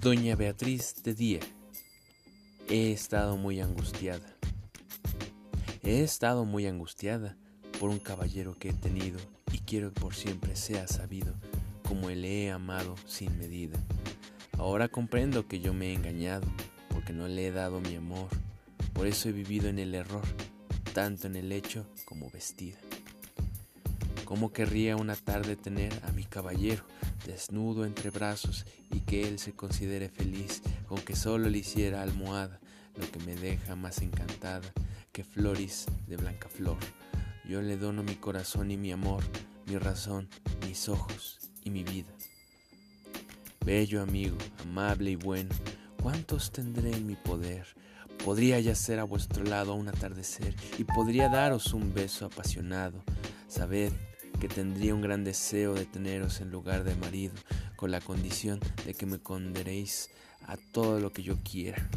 Doña Beatriz de día. He estado muy angustiada. He estado muy angustiada por un caballero que he tenido y quiero que por siempre sea sabido como le he amado sin medida. Ahora comprendo que yo me he engañado porque no le he dado mi amor. Por eso he vivido en el error, tanto en el hecho como vestida. ¿Cómo querría una tarde tener a mi caballero desnudo entre brazos y que él se considere feliz con que solo le hiciera almohada, lo que me deja más encantada que Floris de blanca flor? Yo le dono mi corazón y mi amor, mi razón, mis ojos y mi vida. Bello amigo, amable y bueno, ¿cuántos tendré en mi poder? Podría yacer a vuestro lado a un atardecer y podría daros un beso apasionado. Sabed que tendría un gran deseo de teneros en lugar de marido, con la condición de que me condenéis a todo lo que yo quiera.